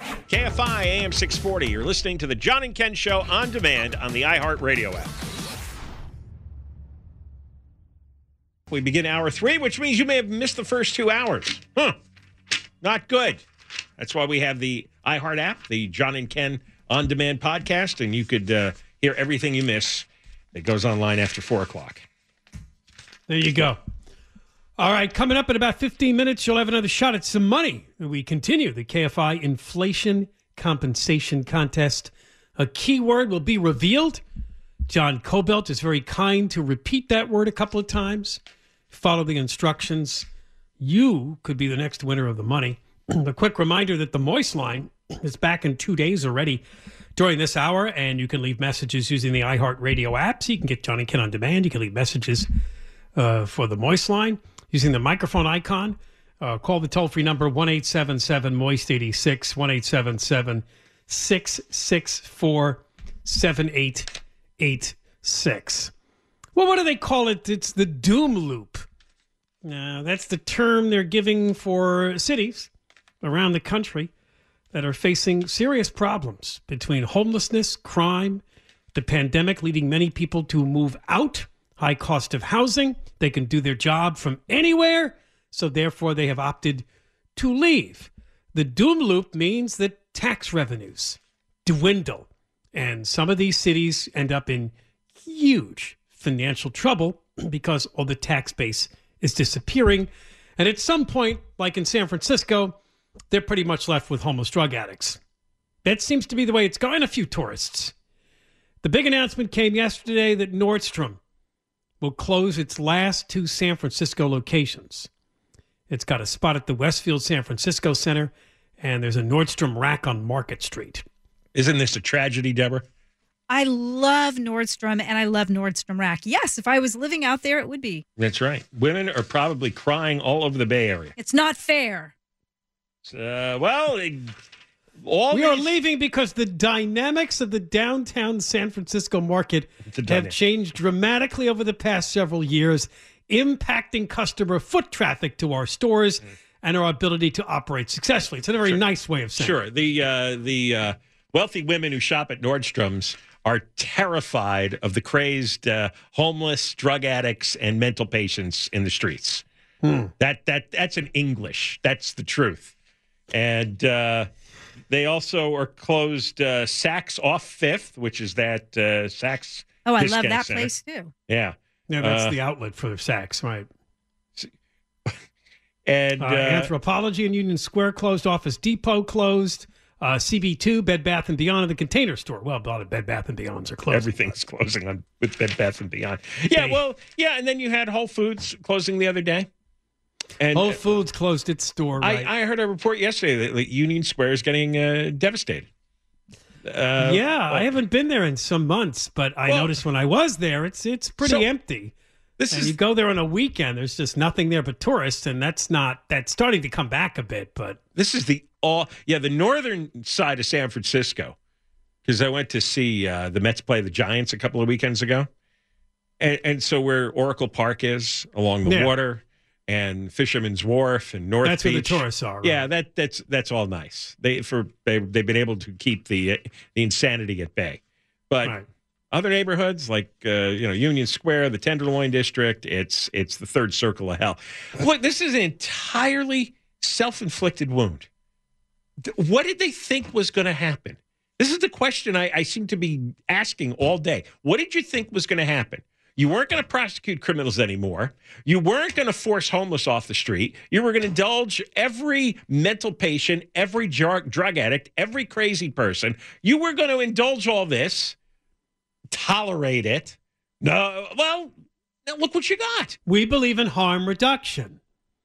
KFI AM 640. You're listening to the John and Ken Show on demand on the iHeartRadio app. We begin hour three, which means you may have missed the first two hours. Huh. Not good. That's why we have the iHeart app, the John and Ken on demand podcast, and you could uh, hear everything you miss. It goes online after four o'clock. There you go. All right, coming up in about 15 minutes, you'll have another shot at some money. We continue the KFI inflation compensation contest. A keyword will be revealed. John Kobylt is very kind to repeat that word a couple of times. Follow the instructions. You could be the next winner of the money. a quick reminder that the Moist line is back in two days already during this hour, and you can leave messages using the iHeartRadio app. So you can get John and Ken on demand. You can leave messages uh, for the Moist line using the microphone icon. Uh, call the toll free number 1 877 Moist 86, 1 877 664 7886. Well, what do they call it? It's the doom loop. Now, that's the term they're giving for cities around the country that are facing serious problems between homelessness, crime, the pandemic leading many people to move out high cost of housing. They can do their job from anywhere, so therefore they have opted to leave. The doom loop means that tax revenues dwindle, and some of these cities end up in huge financial trouble because all the tax base is disappearing. And at some point, like in San Francisco, they're pretty much left with homeless drug addicts. That seems to be the way it's going. A few tourists. The big announcement came yesterday that Nordstrom will close its last two San Francisco locations. It's got a spot at the Westfield San Francisco Center, and there's a Nordstrom rack on Market Street. Isn't this a tragedy, Deborah? I love Nordstrom and I love Nordstrom Rack. Yes, if I was living out there, it would be. That's right. Women are probably crying all over the Bay Area. It's not fair. Uh, well, all we these... are leaving because the dynamics of the downtown San Francisco market have changed dramatically over the past several years, impacting customer foot traffic to our stores mm. and our ability to operate successfully. It's a very sure. nice way of saying. Sure, it. the uh, the uh, wealthy women who shop at Nordstrom's are terrified of the crazed uh, homeless, drug addicts, and mental patients in the streets. Hmm. That that that's an English. That's the truth, and uh, they also are closed uh, Saks off Fifth, which is that uh, Saks. Oh, I love that center. place too. Yeah, yeah, that's uh, the outlet for Saks, right? And uh, uh, Anthropologie and Union Square closed. Office Depot closed. Uh, CB2, Bed Bath and Beyond, and the Container Store. Well, a lot of Bed Bath and Beyonds are closing. Everything's closing on with Bed Bath and Beyond. Yeah, well, yeah, and then you had Whole Foods closing the other day. And Whole Foods closed its store. Right? I, I heard a report yesterday that like, Union Square is getting uh, devastated. Uh, yeah, I haven't been there in some months, but I Well- noticed when I was there, it's it's pretty So, empty. This And is you go there on a weekend, there's just nothing there but tourists, and that's not that's starting to come back a bit. But this is the all yeah the northern side of San Francisco because I went to see uh, the Mets play the Giants a couple of weekends ago, and, and so where Oracle Park is along the Yeah. water and Fisherman's Wharf and North that's where the tourists are. Right? Yeah, that that's that's all nice. They for they they've been able to keep the uh, the insanity at bay, but. Right. Other neighborhoods like uh, you know Union Square, the Tenderloin District, it's it's the third circle of hell. Look, this is an entirely self-inflicted wound. What did they think was going to happen? This is the question I, I seem to be asking all day. What did you think was going to happen? You weren't going to prosecute criminals anymore. You weren't going to force homeless off the street. You were going to indulge every mental patient, every drug, addict, every crazy person. You were going to indulge all this, tolerate it. No, well, look what you got. we believe in harm reduction.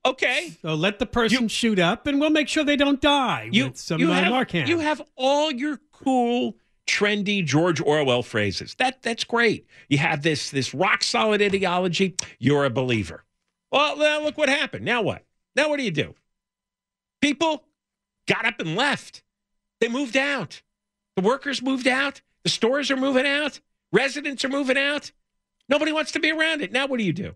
Okay. So let the person shoot up, and we'll make sure they don't die You, with some you, have, you have all your cool, trendy George Orwell phrases. That that's great. You have this this rock solid ideology. You're a believer. Well, now look what happened. Now what? Now what do you do? People got up and left. They moved out. The workers moved out. The stores are moving out. Residents are moving out. Nobody wants to be around it. Now what do you do?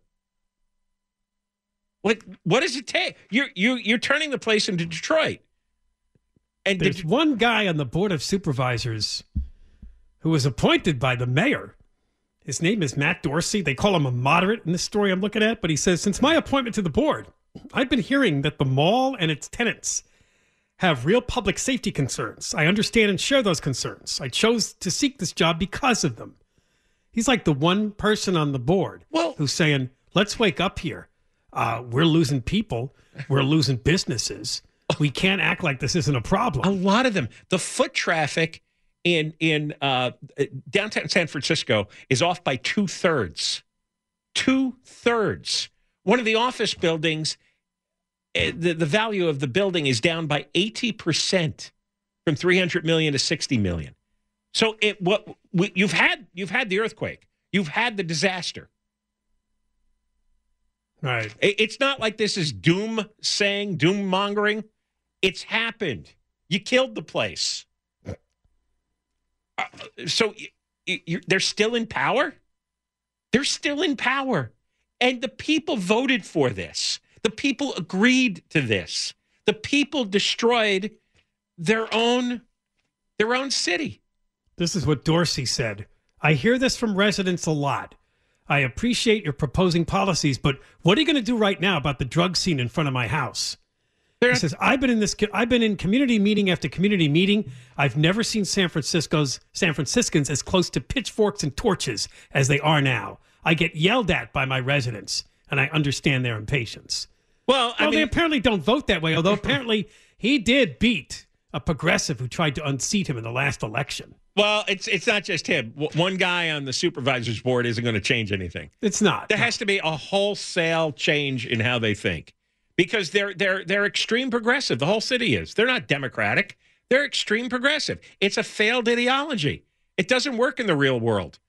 Like, what does it take? You're you you're turning the place into Detroit. And There's did, one guy on the board of supervisors who was appointed by the mayor. His name is Matt Dorsey. They call him a moderate in this story I'm looking at, but he says, Since my appointment to the board, I've been hearing that the mall and its tenants have real public safety concerns. I understand and share those concerns. I chose to seek this job because of them. He's like the one person on the board Well- who's saying, Let's wake up here. Uh, we're losing people, we're losing businesses. We can't act like this isn't a problem. a lot of them. The foot traffic in in uh, downtown San Francisco is off by two thirds. Two thirds. One of the office buildings, eh, the the value of the building is down by eighty percent, from three hundred million to sixty million. So it what we, you've had you've had the earthquake, you've had the disaster. Right. It- It's not like this is doom saying, doom mongering. It's happened. You killed the place. Uh, so you they're still in power? They're still in power. And the people voted for this. The people agreed to this. The people destroyed their own their own city. This is what Dorsey said. I hear this from residents a lot. I appreciate your proposing policies, but what are you going to do right now about the drug scene in front of my house? They're He says, I've been in this I've been in community meeting after community meeting. I've never seen San Francisco's San Franciscans as close to pitchforks and torches as they are now. I get yelled at by my residents, and I understand their impatience. well, I Well, they apparently don't vote that way, although apparently he did beat a progressive who tried to unseat him in the last election. well, it's it's not just him. One guy on the supervisors board isn't going to change anything. It's not. There has to be a wholesale change in how they think because they're they're they're extreme progressive. The whole city is. They're not democratic. They're extreme progressive. It's a failed ideology. It doesn't work in the real world.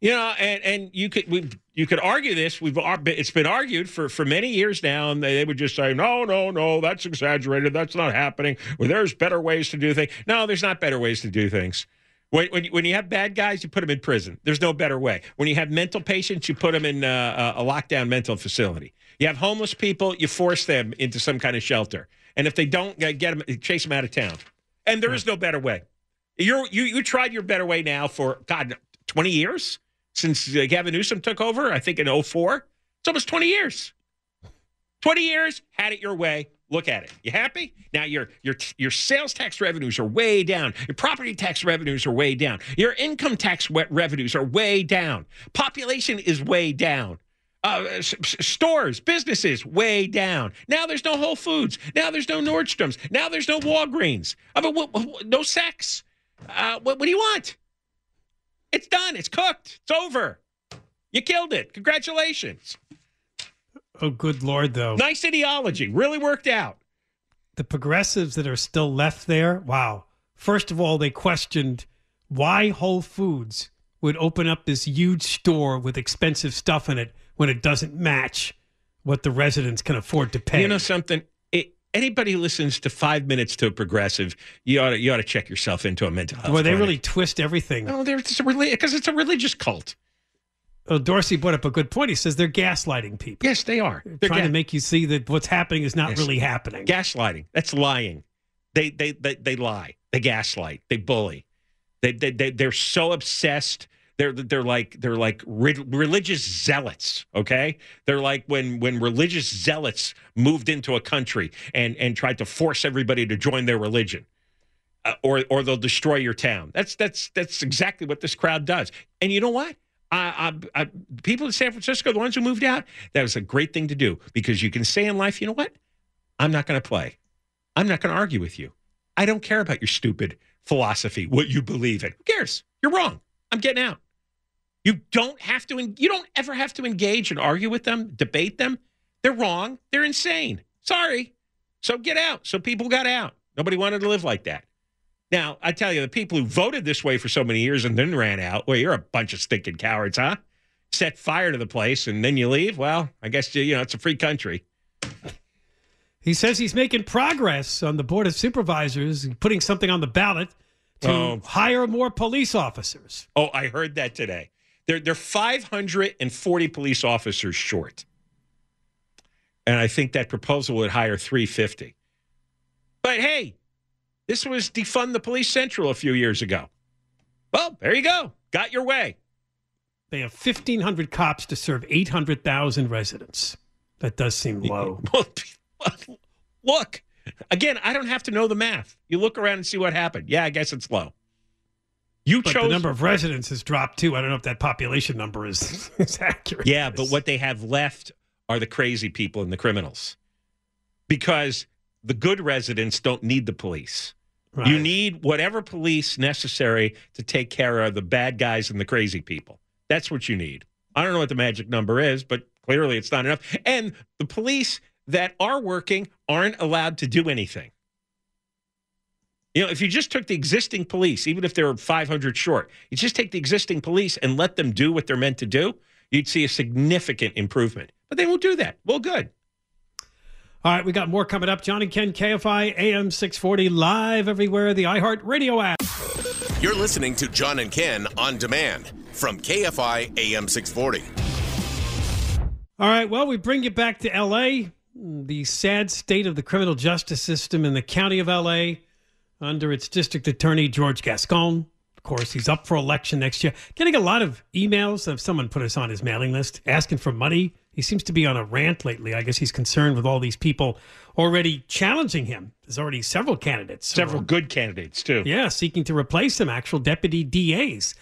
You know, and and you could we you could argue this. We've it's been argued for for many years now, and they, they would just say, no, no, no, that's exaggerated. That's not happening. Well, there's better ways to do things. No, there's not better ways to do things. When, when, you, when you have bad guys, you put them in prison. There's no better way. When you have mental patients, you put them in uh, a lockdown mental facility. You have homeless people, you force them into some kind of shelter. And if they don't, get them, chase them out of town. And there is no better way. You're, you you tried your better way now for God 20 years since uh, Gavin Newsom took over. I think in 04. It's almost 20 years. 20 years, had it your way. Look at it. You happy? Now your your your sales tax revenues are way down. Your property tax revenues are way down. Your income tax revenues are way down. Population is way down. Uh, stores, businesses, way down. Now there's no Whole Foods. Now there's no Nordstroms. Now there's no Walgreens. I mean, no Saks. Uh, what, what do you want? It's done. It's cooked. It's over. You killed it. Congratulations. Oh, good lord, though. Nice ideology. Really worked out. The progressives that are still left there, wow. First of all, they questioned why Whole Foods would open up this huge store with expensive stuff in it when it doesn't match what the residents can afford to pay. You know something? It, anybody who listens to five minutes to a progressive, you ought to, you ought to check yourself into a mental health. Well, they clinic. really twist everything. No, they're it's because it's a religious cult. Oh, Dorsey brought up a good point. He says they're gaslighting people, Yes, they are. They're trying ga- to make you see that what's happening is not Yes. really happening. gaslighting. That's lying. They they they, they lie. They gaslight. They bully. They they, they they're so obsessed. They're they're like they're like re- religious zealots. Okay, they're like when when religious zealots moved into a country and and tried to force everybody to join their religion. Uh, or, or they'll destroy your town. That's that's that's exactly what this crowd does. And you know what? I, I, I, people in San Francisco, the ones who moved out, that was a great thing to do because you can say in life, you know what? I'm not going to play. I'm not going to argue with you. I don't care about your stupid philosophy, what you believe in. Who cares? You're wrong. I'm getting out. You don't have to. You don't ever have to engage and argue with them, debate them. They're wrong. They're insane. Sorry. So get out. So people got out. Nobody wanted to live like that. Now, I tell you, the people who voted this way for so many years and then ran out, well, you're a bunch of stinking cowards, huh? Set fire to the place and then you leave? Well, I guess, you know, it's a free country. He says he's making progress on the board of supervisors, and putting something on the ballot to Oh. hire more police officers. Oh, I heard that today. They're, they're 540 police officers short. And I think that proposal would hire 350. But hey, this was defund the police central a few years ago. Well, there you go. Got your way. They have 1,500 cops to serve 800,000 residents. That does seem low. Look, again, I don't have to know the math. You look around and see what happened. Yeah, I guess it's low. You But chose the number of residents has dropped too. I don't know if that population number is, is accurate. Yeah, but what they have left are the crazy people and the criminals. Because the good residents don't need the police. You need whatever police necessary to take care of the bad guys and the crazy people. That's what you need. I don't know what the magic number is, but clearly it's not enough. And the police that are working aren't allowed to do anything. You know, if you just took the existing police, even if they're 500 short, you just take the existing police and let them do what they're meant to do, you'd see a significant improvement. But they won't do that. Well, good. All right, we got more coming up. John and Ken, KFI AM 640, live everywhere, the iHeart Radio app. You're listening to John and Ken on demand from KFI AM 640. All right, well, we bring you back to L.A., the sad state of the criminal justice system in the county of L.A. under its district attorney, George Gascon. Of course, he's up for election next year. Getting a lot of emails of someone put us on his mailing list asking for money. He seems to be on a rant lately. I guess he's concerned with all these people already challenging him. There's already several candidates. Several good candidates, too. Yeah, seeking to replace him, actual deputy DAs.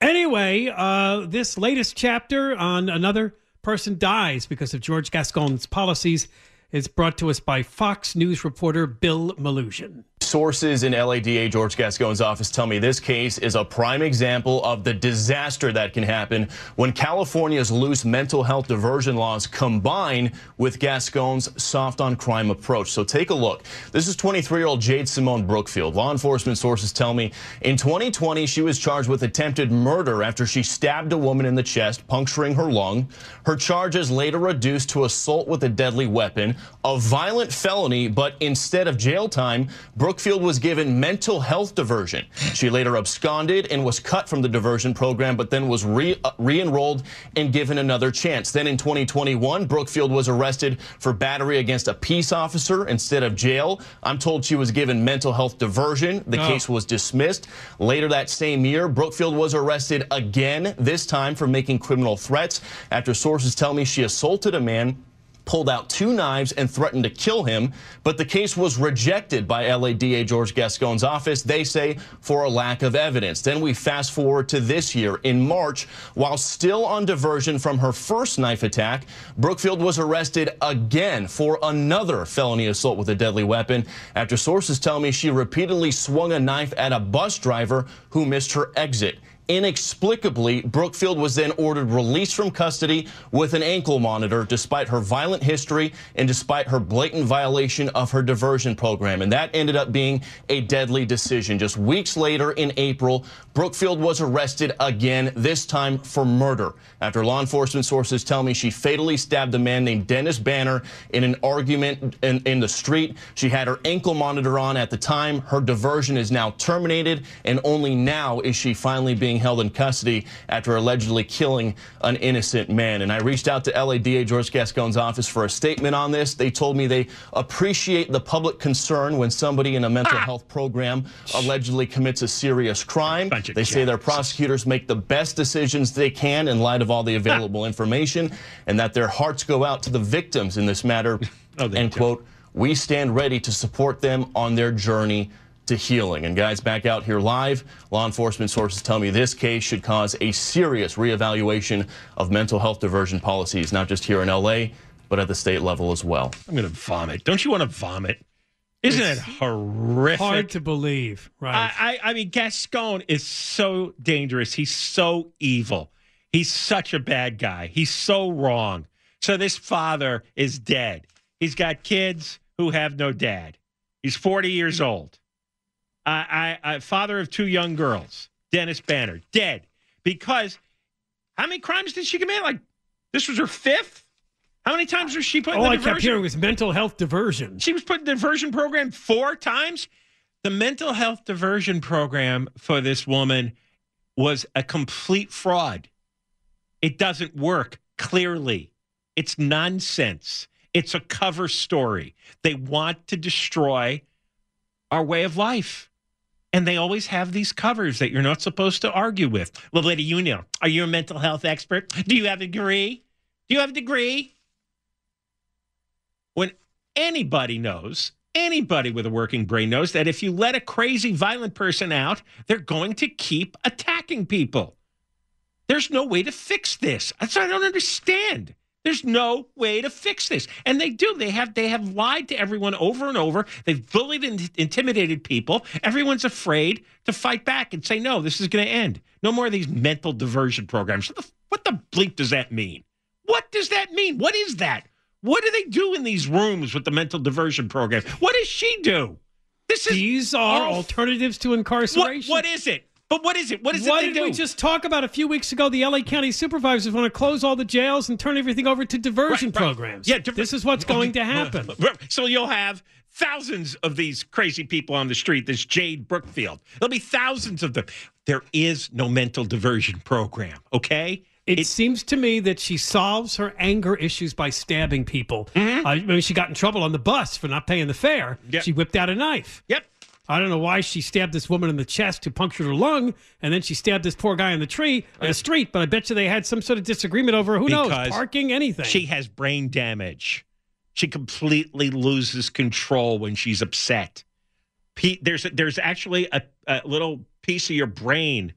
Anyway, uh, this latest chapter on another person dies because of George Gascon's policies is brought to us by Fox News reporter Bill Melugin. Sources in LADA George Gascon's office tell me this case is a prime example of the disaster that can happen when California's loose mental health diversion laws combine with Gascon's soft on crime approach. So take a look. This is 23 year old Jade Simone Brookfield. Law enforcement sources tell me in 2020 she was charged with attempted murder after she stabbed a woman in the chest, puncturing her lung. Her charges later reduced to assault with a deadly weapon, a violent felony, but instead of jail time, Brookfield was given mental health diversion. She later absconded and was cut from the diversion program, but then was re, uh, re-enrolled and given another chance. Then in 2021, Brookfield was arrested for battery against a peace officer instead of jail. I'm told she was given mental health diversion. The Oh. case was dismissed. Later that same year, Brookfield was arrested again, this time for making criminal threats after sources tell me she assaulted a man pulled out two knives and threatened to kill him, but the case was rejected by LADA George Gascon's office, they say, for a lack of evidence. Then we fast forward to this year. In March, while still on diversion from her first knife attack, Brookfield was arrested again for another felony assault with a deadly weapon after sources tell me she repeatedly swung a knife at a bus driver who missed her exit. Inexplicably, Brookfield was then ordered released from custody with an ankle monitor despite her violent history and despite her blatant violation of her diversion program. And that ended up being a deadly decision. Just weeks later in April, Brookfield was arrested again, this time for murder. After law enforcement sources tell me she fatally stabbed a man named Dennis Banner in an argument in, in the street. She had her ankle monitor on at the time. Her diversion is now terminated, and only now is she finally being held in custody after allegedly killing an innocent man. And I reached out to LA DA George Gascon's office for a statement on this. They told me they appreciate the public concern when somebody in a mental ah. health program allegedly commits a serious crime. They say their prosecutors make the best decisions they can in light of all the available information, and that their hearts go out to the victims in this matter. oh, and quote, we stand ready to support them on their journey to healing. And guys, back out here live, law enforcement sources tell me this case should cause a serious reevaluation of mental health diversion policies, not just here in LA, but at the state level as well. I'm going to vomit. Don't you want to vomit? Isn't it's it horrific? Hard to believe, right? I, I, I mean, Gascon is so dangerous. He's so evil. He's such a bad guy. He's so wrong. So this father is dead. He's got kids who have no dad. He's 40 years old. I, I, I father of two young girls. Dennis Banner dead because how many crimes did she commit? Like this was her fifth. How many times was she put? All in the I diversion? kept hearing was mental health diversion. She was put in the diversion program four times. The mental health diversion program for this woman was a complete fraud. It doesn't work clearly. It's nonsense. It's a cover story. They want to destroy our way of life. And they always have these covers that you're not supposed to argue with. Well, lady, you know, are you a mental health expert? Do you have a degree? Do you have a degree? When anybody knows, anybody with a working brain knows that if you let a crazy, violent person out, they're going to keep attacking people. There's no way to fix this. That's what I don't understand. There's no way to fix this. And they do. They have they have lied to everyone over and over. They've bullied and intimidated people. Everyone's afraid to fight back and say, no, this is going to end. No more of these mental diversion programs. What the, what the bleep does that mean? What does that mean? What is that? What do they do in these rooms with the mental diversion program? What does she do? This is These are alternatives to incarceration. What, what is it? But what is it? What is it? What did do? we just talk about a few weeks ago? The LA County supervisors want to close all the jails and turn everything over to diversion right, right. programs. Yeah, diver- this is what's going to happen. So you'll have thousands of these crazy people on the street. This Jade Brookfield. There'll be thousands of them. There is no mental diversion program. Okay. It, it, seems to me that she solves her anger issues by stabbing people. Mm-hmm. Uh, I mean, she got in trouble on the bus for not paying the fare. Yep. She whipped out a knife. Yep. I don't know why she stabbed this woman in the chest who punctured her lung, and then she stabbed this poor guy in the tree, in the uh, street. But I bet you they had some sort of disagreement over who because knows parking, anything. She has brain damage. She completely loses control when she's upset. There's there's actually a, a little piece of your brain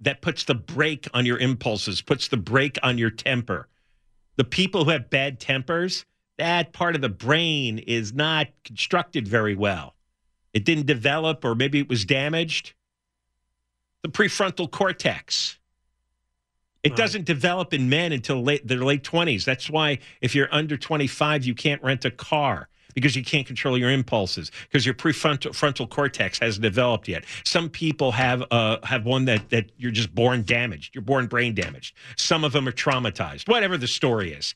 that puts the brake on your impulses, puts the brake on your temper. The people who have bad tempers, that part of the brain is not constructed very well it didn't develop, or maybe it was damaged. The prefrontal cortex. It right. doesn't develop in men until late, their late 20s. That's why if you're under 25, you can't rent a car because you can't control your impulses because your prefrontal frontal cortex hasn't developed yet. Some people have uh, have one that that you're just born damaged. You're born brain damaged. Some of them are traumatized. Whatever the story is,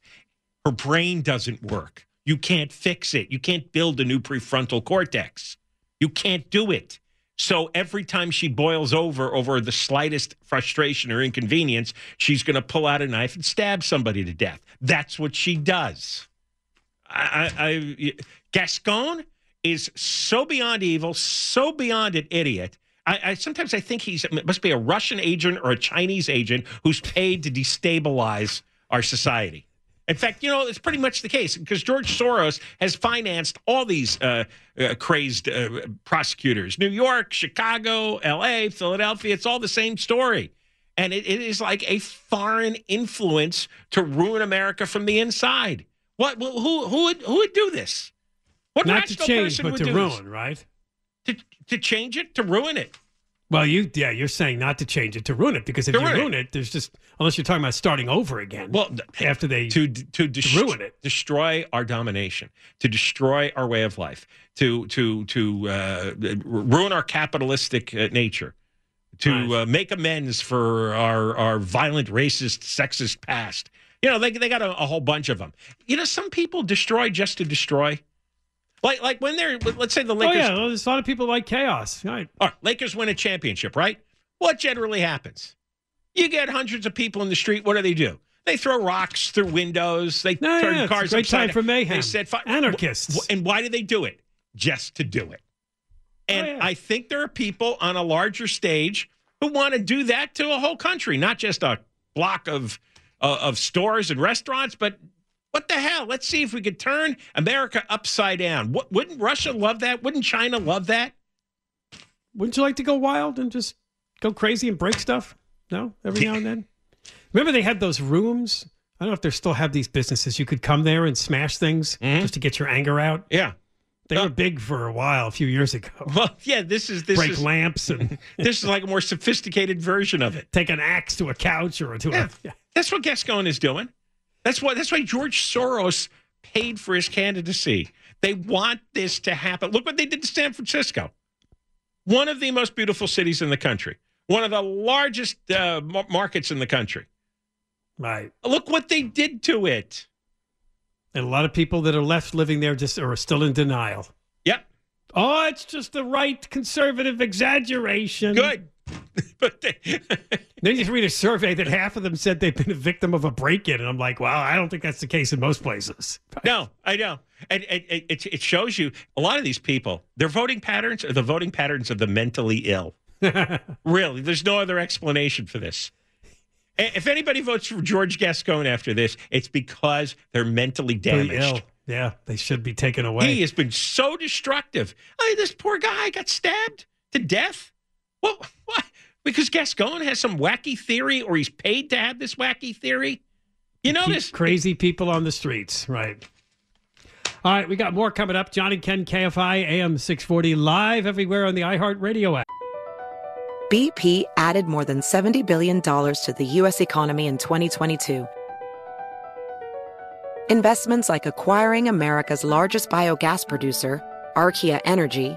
her brain doesn't work. You can't fix it. You can't build a new prefrontal cortex. You can't do it. So every time she boils over over the slightest frustration or inconvenience, she's going to pull out a knife and stab somebody to death. That's what she does. I, I, Gascon is so beyond evil, so beyond an idiot. I, I, sometimes I think he's must be a Russian agent or a Chinese agent who's paid to destabilize our society. In fact, you know, it's pretty much the case because George Soros has financed all these uh, uh, crazed uh, prosecutors New York, Chicago, LA, Philadelphia. It's all the same story. And it, it is like a foreign influence to ruin America from the inside. What? Who? Who would? Who would do this? What Not to change, but to ruin, this? right? To to change it, to ruin it. Well, you yeah, you're saying not to change it to ruin it because if To you ruin it. it, there's just unless you're talking about starting over again. Well, after they to to dest- ruin it. destroy our domination, to destroy our way of life, to to to uh, ruin our capitalistic uh, nature, to Right. uh, make amends for our our violent, racist, sexist past. You know, they they got a, a whole bunch of them. You know, some people destroy just to destroy. Like like when they're let's say the Lakers. oh Lakers. yeah, well, there's a lot of people like chaos. Right. All right, Lakers win a championship, right? What generally happens? You get hundreds of people in the street. What do they do? They throw rocks through windows. They No, turn yeah, it's cars great upside time down. for mayhem. They said. Anarchists. And why do they do it? Just to do it. And Oh, yeah. I think there are people on a larger stage who want to do that to a whole country, not just a block of uh, of stores and restaurants, but what the hell? Let's see if we could turn America upside down. What, wouldn't Russia love that? Wouldn't China love that? Wouldn't you like to go wild and just go crazy and break stuff? No, every now and then. Remember they had those rooms. I don't know if they still have these businesses. You could come there and smash things Mhm. just to get your anger out. Yeah. They Uh, were big for a while, a few years ago. Well, yeah, this is this break is lamps and this is like a more sophisticated version of it. take an axe to a couch or to Yeah. a. That's what Gascon is doing. That's what that's why George Soros paid for his candidacy. They want this to happen. Look what they did to San Francisco. One of the most beautiful cities in the country. One of the largest uh, mar- markets in the country. Right. Look what they did to it. And a lot of people that are left living there just are still in denial. Yep. Oh, it's just the right conservative exaggeration. Good. but they, Then you read a survey that half of them said they've been a victim of a break-in, and I'm like, wow, I don't think that's the case in most places. No, I know. And, and, and it, it shows you a lot of these people, their voting patterns are the voting patterns of the mentally ill. really, there's no other explanation for this. If anybody votes for George Gascon after this, it's because they're mentally damaged. Yeah, they should be taken away. He has been so destructive. Hey, this poor guy got stabbed to death. Well, what? Because Gascon has some wacky theory, or he's paid to have this wacky theory. You know Keep this crazy people on the streets, right? All right, we got more coming up. John and Ken, KFI, AM 640, live everywhere on the iHeartRadio app. BP added more than $70 billion to the U.S. economy in 2022. Investments like acquiring America's largest biogas producer, Archaea Energy,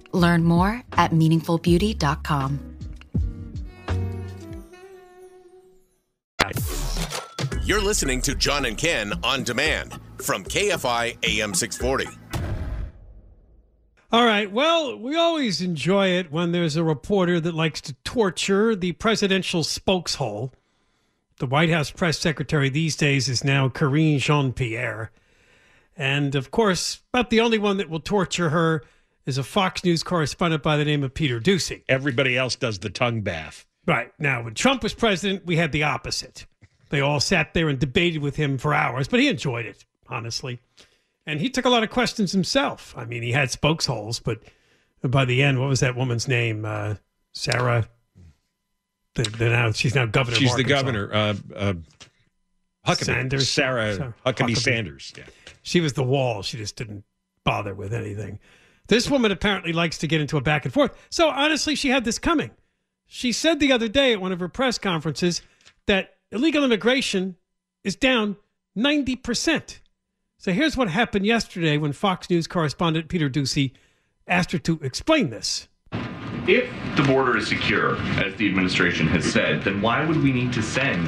Learn more at meaningfulbeauty.com. You're listening to John and Ken on demand from KFI AM 640. All right. Well, we always enjoy it when there's a reporter that likes to torture the presidential spokeshole. The White House press secretary these days is now Karine Jean Pierre. And of course, about the only one that will torture her is a Fox News correspondent by the name of Peter Doocy. Everybody else does the tongue bath. Right. Now, when Trump was president, we had the opposite. They all sat there and debated with him for hours, but he enjoyed it, honestly. And he took a lot of questions himself. I mean, he had spokesholes, but by the end, what was that woman's name? Uh, Sarah. The, the now she's now governor. She's of the governor. Uh, uh, Huckabee. Sanders. Sarah, Sarah Huckabee, Huckabee. Sanders. Yeah. She was the wall. She just didn't bother with anything. This woman apparently likes to get into a back and forth. So honestly, she had this coming. She said the other day at one of her press conferences that illegal immigration is down 90%. So here's what happened yesterday when Fox News correspondent Peter Doocy asked her to explain this. If the border is secure, as the administration has said, then why would we need to send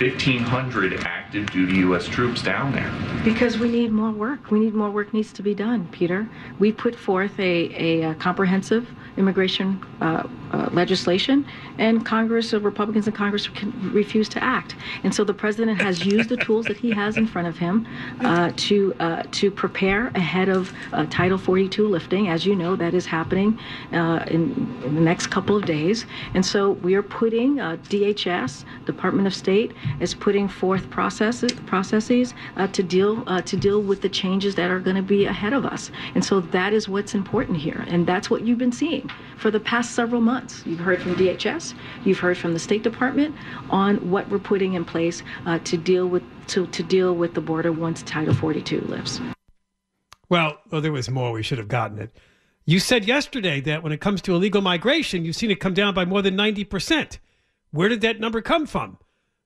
1,500 active duty U.S. troops down there? Because we need more work. We need more work needs to be done, Peter. We put forth a, a, uh comprehensive immigration uh, uh, legislation, and Congress, uh, Republicans in Congress, can, refuse to act. And so the president has used the tools that he has in front of him uh, to uh, to prepare ahead of uh, Title 42 lifting. As you know, that is happening uh, in, in the next couple of days. And so we are putting uh, DHS, Department of State, is putting forth processes processes to deal to deal with the changes that are going to be ahead of us. And so that is what's important here, and that's what you've been seeing for the past several months. You've heard from DHS, you've heard from the State Department on what we're putting in place uh, to deal with to, to deal with the border once Title 42 lifts. Well, well, there was more. We should have gotten it. You said yesterday that when it comes to illegal migration, you've seen it come down by more than 90%. Where did that number come from?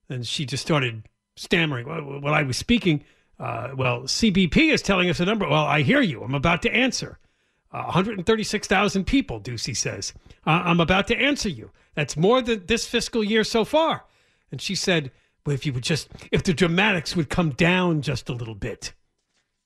And she just started stammering. Well I was speaking. Uh, well, CBP is telling us a number. Well, I hear you. I'm about to answer. Uh, 136,000 people, Doocy says. Uh, I'm about to answer you. That's more than this fiscal year so far. And she said, well, if you would just, if the dramatics would come down just a little bit.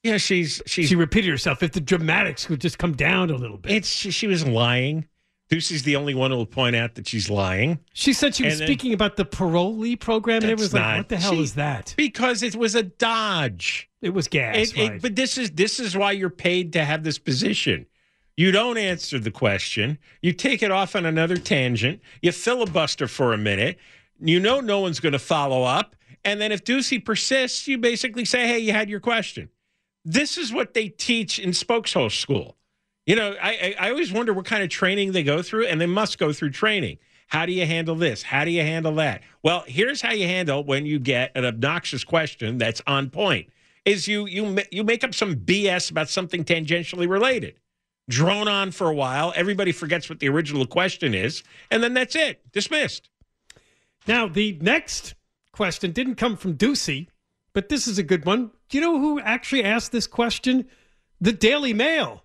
Yeah, she's she's. She repeated herself. If the dramatics would just come down a little bit. It's she, was lying. Doocy's the only one who will point out that she's lying. She said she was And then- speaking about the parolee program, and it was like, what the hell she- is that? Because it was a dodge. It was gas, It- it- right. but this is this is why you're paid to have this position. You don't answer the question. You take it off on another tangent. You filibuster for a minute. You know no one's going to follow up. And then if Doocy persists, you basically say, hey, you had your question. This is what they teach in spokeshole school. You know, I, I, I always wonder what kind of training they go through, and they must go through training. How do you handle this? How do you handle that? Well, here's how you handle when you get an obnoxious question that's on point. Is you you you make up some BS about something tangentially related. Drone on for a while, everybody forgets what the original question is, and then that's it. Dismissed. Now, the next question didn't come from Doocy, but this is a good one. Do you know who actually asked this question? The Daily Mail.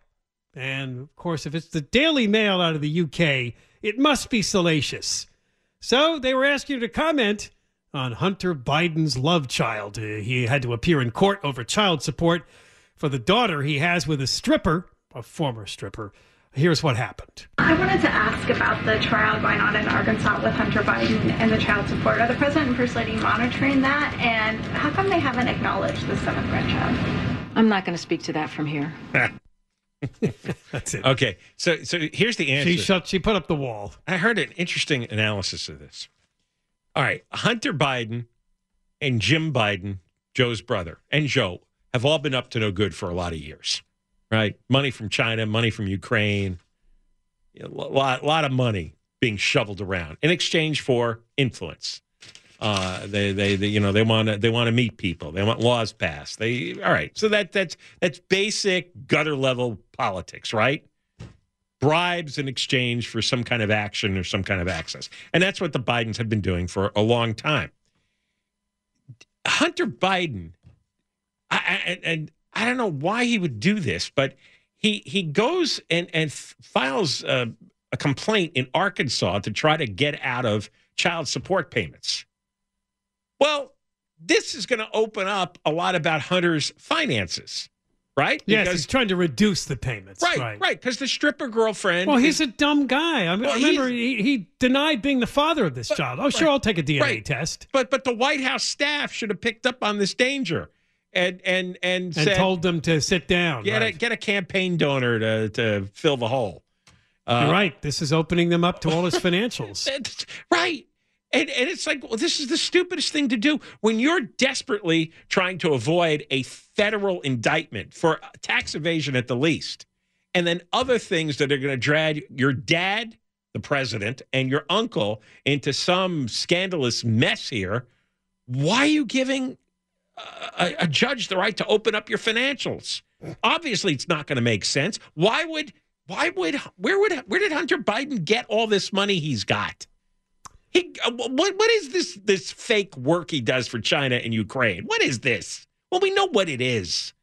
And of course, if it's the Daily Mail out of the UK, it must be salacious. So they were asking you to comment on Hunter Biden's love child. He had to appear in court over child support for the daughter he has with a stripper, a former stripper. Here's what happened. I wanted to ask about the trial going on in Arkansas with Hunter Biden and the child support. Are the president and first lady monitoring that? And how come they haven't acknowledged the seventh grandchild? I'm not going to speak to that from here. That's it. Okay, so so here's the answer. She shut. She put up the wall. I heard an interesting analysis of this. All right, Hunter Biden and Jim Biden, Joe's brother, and Joe have all been up to no good for a lot of years, right? Money from China, money from Ukraine, a lot, lot of money being shoveled around in exchange for influence. Uh, they, they, they, you know, they want to, they want to meet people. They want laws passed. They, all right. So that, that's, that's basic gutter level politics, right? bribes in exchange for some kind of action or some kind of access. And that's what the Bidens have been doing for a long time. Hunter Biden, I, and I don't know why he would do this, but he he goes and and files a, a complaint in Arkansas to try to get out of child support payments. Well, this is going to open up a lot about Hunter's finances, right? Yes, he's trying to reduce the payments. right, right, because the stripper girlfriend. Well, is- he's a dumb guy. I, mean, Well, I remember he, he denied being the father of this child. Oh, sure, I'll take a DNA right. test. But but the White House staff should have picked up on this danger and and and, And said, told them to sit down. get right. a get a campaign donor to to fill the hole. Uh, You're right. This is opening them up to all his financials. Right. And, and it's like, well, this is the stupidest thing to do when you're desperately trying to avoid a federal indictment for tax evasion at the least, and then other things that are going to drag your dad, the president, and your uncle into some scandalous mess here. Why are you giving a, a judge the right to open up your financials? Obviously, it's not going to make sense. Why would why would where would where did Hunter Biden get all this money he's got? He uh, what what is this this fake work he does for China and Ukraine? What is this? Well, we know what it is.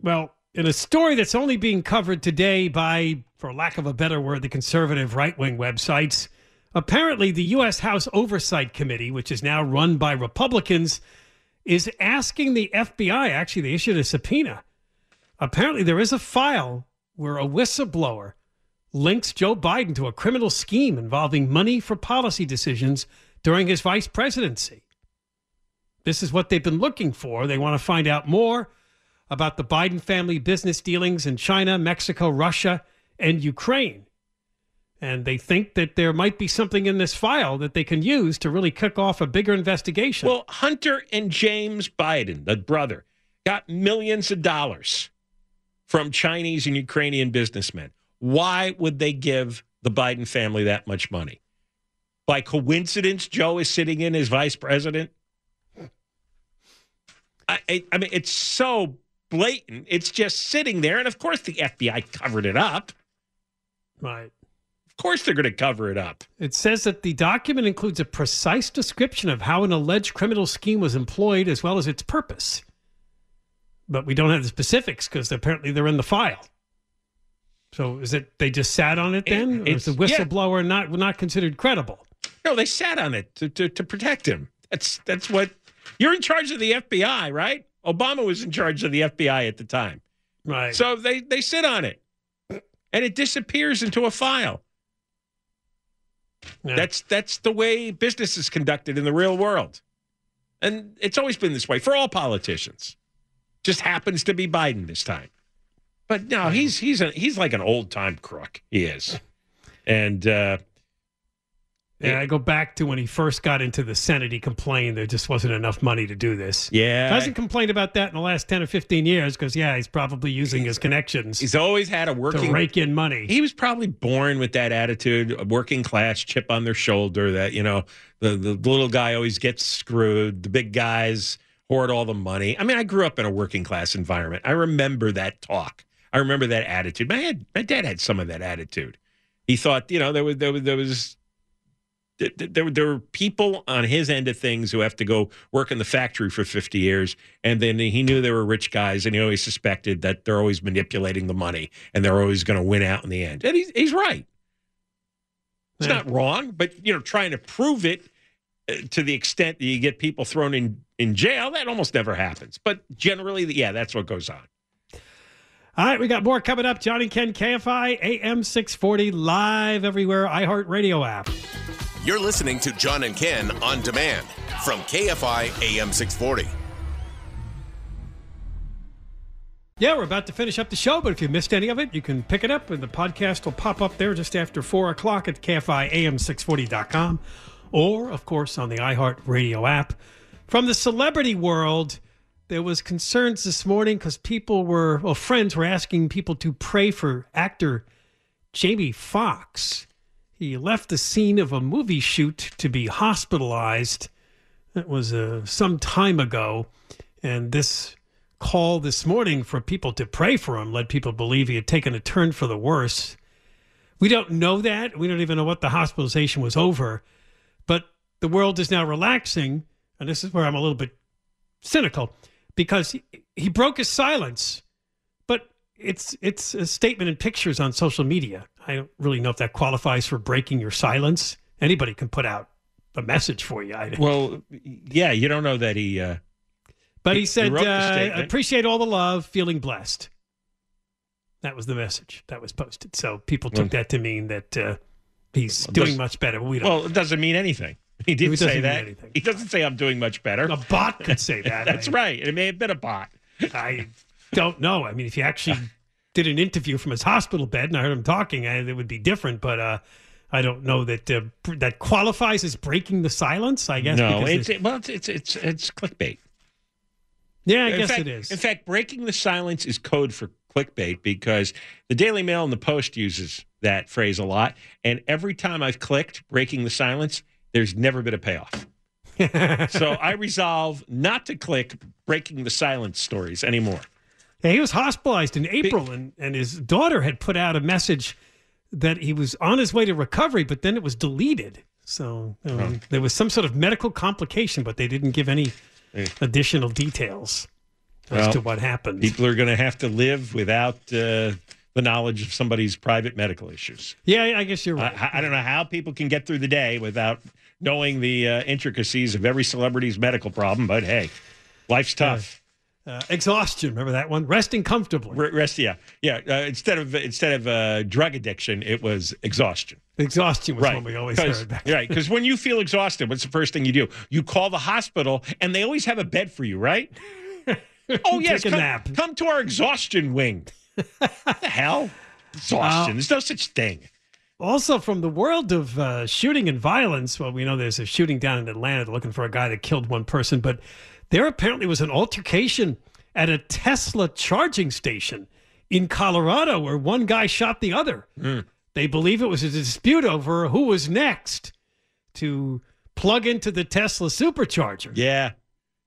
Well, in a story that's only being covered today by, for lack of a better word, the conservative right wing websites, apparently the U.S. House Oversight Committee, which is now run by Republicans, is asking the FBI, actually, they issued a subpoena. Apparently, there is a file where a whistleblower links Joe Biden to a criminal scheme involving money for policy decisions during his vice presidency. This is what they've been looking for. They want to find out more about the Biden family business dealings in China, Mexico, Russia, and Ukraine. And they think that there might be something in this file that they can use to really kick off a bigger investigation. Well, Hunter and James Biden, the brother, got millions of dollars from Chinese and Ukrainian businessmen. Why would they give the Biden family that much money? By coincidence, Joe is sitting in as vice president. I, I, I mean, it's so blatant. It's just sitting there, and of course, the FBI covered it up. right. Of course, they're going to cover it up. It says that the document includes a precise description of how an alleged criminal scheme was employed as well as its purpose. But we don't have the specifics because apparently they're in the file. So is it they just sat on it then? or is the it's- yeah. whistleblower not not considered credible? No, they sat on it to, to, to protect him. That's that's what you're in charge of the FBI, right? Obama was in charge of the FBI at the time. Right. So they they sit on it. And it disappears into a file. That's that's the way business is conducted in the real world. And it's always been this way for all politicians. Just happens to be Biden this time. But no, he's he's a, he's like an old time crook. He is. And uh Yeah, I go back to when he first got into the Senate. He complained there just wasn't enough money to do this. Yeah. hasn't complained about that in the last ten or fifteen years because yeah, he's probably using his connections. He's always had a working to rake in money. He was probably born with that attitude, a working class chip on their shoulder that, you know, the, the little guy always gets screwed. The big guys hoard all the money. I mean, I grew up in a working class environment. I remember that talk. I remember that attitude. My, dad, my dad had some of that attitude. He thought, you know, there was, there was, there was, there, were- there were people on his end of things who have to go work in the factory for 50 years. And then he knew there were rich guys and he always suspected that they're always manipulating the money and they're always going to win out in the end. And he's, he's right. It's Yeah. not wrong, but, you know, trying to prove it uh, to the extent that you get people thrown in, in jail, that almost never happens. But generally, yeah, that's what goes on. All right, we got more coming up. Johnny Ken KFI AM 640 live everywhere. iHeartRadio app. You're listening to John and Ken on demand from KFI AM 640. Yeah, we're about to finish up the show, but if you missed any of it, you can pick it up and the podcast will pop up there just after 4 o'clock at KFIAM640.com or, of course, on the iHeartRadio app. From the celebrity world, there was concerns this morning because people were, well, friends were asking people to pray for actor Jamie Foxx. He left the scene of a movie shoot to be hospitalized. That was uh, some time ago. And this call this morning for people to pray for him led people to believe he had taken a turn for the worse. We don't know that. We don't even know what the hospitalization was over. But the world is now relaxing. And this is where I'm a little bit cynical because he, he broke his silence. But it's it's a statement in pictures on social media. I don't really know if that qualifies for breaking your silence. Anybody can put out a message for you. I, Well, yeah, you don't know that he. Uh, but he, he said, the uh, "Appreciate all the love, feeling blessed." That was the message that was posted. So people took Well- that to mean that uh, he's doing much better. We don't. well, it doesn't mean anything. He didn't say that. He doesn't say I'm doing much better. a bot could say that. That's I- right. It may have been a bot. I don't know. I mean, if you actually did an interview from his hospital bed and I heard him talking, I, it would be different. But uh, I don't know that uh, that qualifies as breaking the silence. I guess. no, because it's there's- well, it's it's it's, it's clickbait. yeah, I In guess fact- it is. In fact, breaking the silence is code for clickbait because the Daily Mail and the Post uses that phrase a lot. And every time I've clicked breaking the silence, there's never been a payoff. so I resolve not to click breaking the silence stories anymore. Yeah, he was hospitalized in April, and, and his daughter had put out a message that he was on his way to recovery, but then it was deleted. So um, Oh. there was some sort of medical complication, but they didn't give any additional details as Well, to what happened. People are going to have to live without uh, the knowledge of somebody's private medical issues. yeah, I guess you're right. I, I don't know how people can get through the day without knowing the uh, intricacies of every celebrity's medical problem, but hey, life's tough. Uh, exhaustion, remember that one? Resting comfortably. Re- Rest, yeah, yeah. Uh, instead of instead of uh, drug addiction, it was exhaustion. Exhaustion was right, what we always heard. Back. right? Because when you feel exhausted, what's the first thing you do? You call the hospital, and they always have a bed for you, right? oh yes, Take a come, nap. come to our exhaustion wing. what the hell? Exhaustion. There's no such thing. Also, from the world of uh, shooting and violence, well, we know there's a shooting down in Atlanta. They're looking for a guy that killed one person, but there apparently was an altercation at a Tesla charging station in Colorado where one guy shot the other. Hmm. They believe it was a dispute over who was next to plug into the Tesla supercharger. Yeah,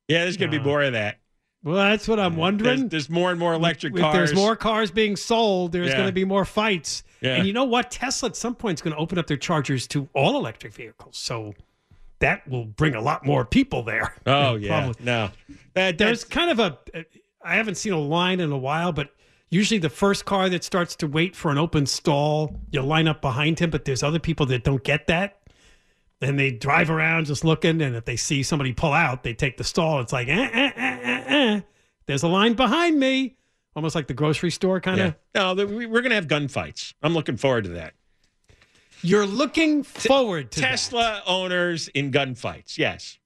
yeah. There's going to be uh, more of that. Well, that's what I'm wondering. There's, there's more and more electric if cars. there's more cars being sold, there's Yeah. going to be more fights. Yeah. And you know what? Tesla at some point is going to open up their chargers to all electric vehicles. So that will bring a lot more people there. Oh yeah, Probably. no. That, There's kind of a, I haven't seen a line in a while, but usually the first car that starts to wait for an open stall, you line up behind him, but there's other people that don't get that. And they drive around just looking, and if they see somebody pull out, they take the stall. It's like, eh, eh, eh, eh, eh. there's a line behind me. Almost like the grocery store kind yeah. of. No, we're going to have gunfights. I'm looking forward to that. You're looking forward to that. Tesla owners in gunfights. Yes,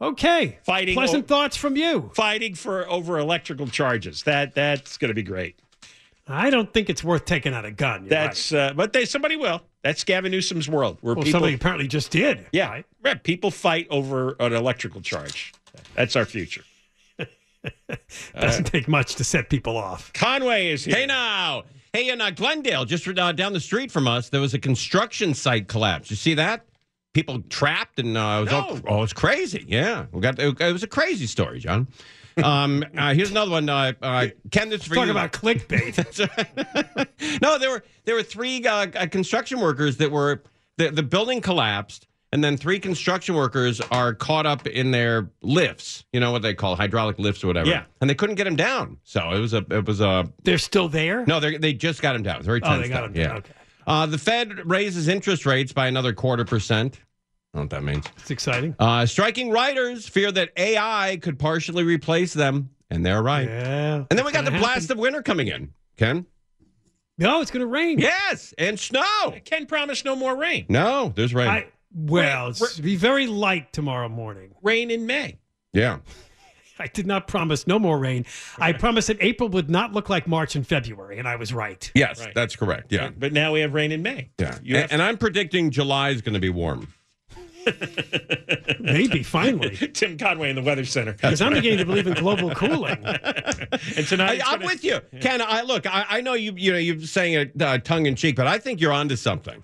Okay. fighting. Pleasant thoughts from you. fighting for over electrical charges. That that's going to be great. I don't think it's worth taking out a gun. You're That's uh, but they somebody will. That's Gavin Newsom's world where well, people somebody apparently just did. yeah right? right, people fight over an electrical charge. That's our future. Doesn't take much to set people off. Conway is here. Hey now, hey in uh, Glendale, just uh, down the street from us, there was a construction site collapse. You see that? People trapped and uh, it was all, oh, it was crazy. Yeah, we got it, was a crazy story, John. Um, uh, here's another one. Uh, uh, Ken, this is for Talk you. about clickbait. no, there were there were three uh, uh, construction workers that were the the building collapsed, and then three construction workers are caught up in their lifts. You know what they call hydraulic lifts or whatever. Yeah. and they couldn't get them down. So it was a it was a They're still there? no. They they just got them down. Very tense. Oh, they got down. them down. Yeah. Okay. Uh, the Fed raises interest rates by another quarter percent. I don't know what that means. It's exciting. Uh, striking writers fear that AI could partially replace them, and they're right. Yeah. And then we got the blast of winter coming in. Ken? No, it's going to rain. Yes, and snow. Ken promised no more rain. No, there's rain. I, well, Rain- it's to be very light tomorrow morning. Rain in May. yeah. I did not promise no more rain. I promised that April would not look like March and February, and I was right. Yes, Right. that's correct. Yeah. But now we have rain in May. Yeah. You And, have- and I'm predicting July is going to be warm. Maybe finally, Tim Conway in the Weather Center. because I'm beginning to believe in global cooling. And tonight, I, I'm gonna- with you, Ken. I look. I, I know you. You know, you're saying it uh, tongue in cheek, but I think you're onto something.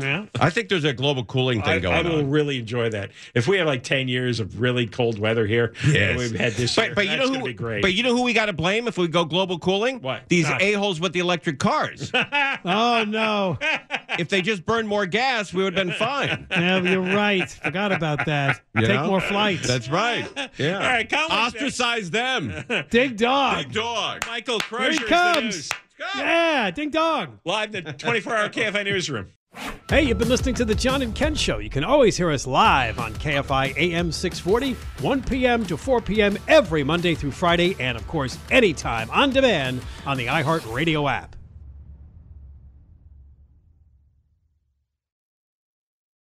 Yeah. I think there's a global cooling thing I, going on. I will on. really enjoy that. If we have like 10 years of really cold weather here, Yes. and we've had this But, year, but you that's know going to who? be great. But you know who we got to blame if we go global cooling? What? These Ah. a holes with the electric cars. Oh no. if they just burned more gas, we would have been fine. Yeah, you're right. Forgot about that. You Take know? more flights. That's right. Yeah. All right, Colin. Ostracize them. Dig dog. Big dog. Michael Here he Crozier comes. Yeah, ding dong. live in the 24 hour KFI newsroom. Hey, you've been listening to the John and Ken Show. You can always hear us live on KFI AM 640, 1 p.m. to 4 p.m. every Monday through Friday, and of course, anytime on demand on the iHeartRadio app.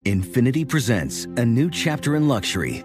Infiniti presents a new chapter in luxury,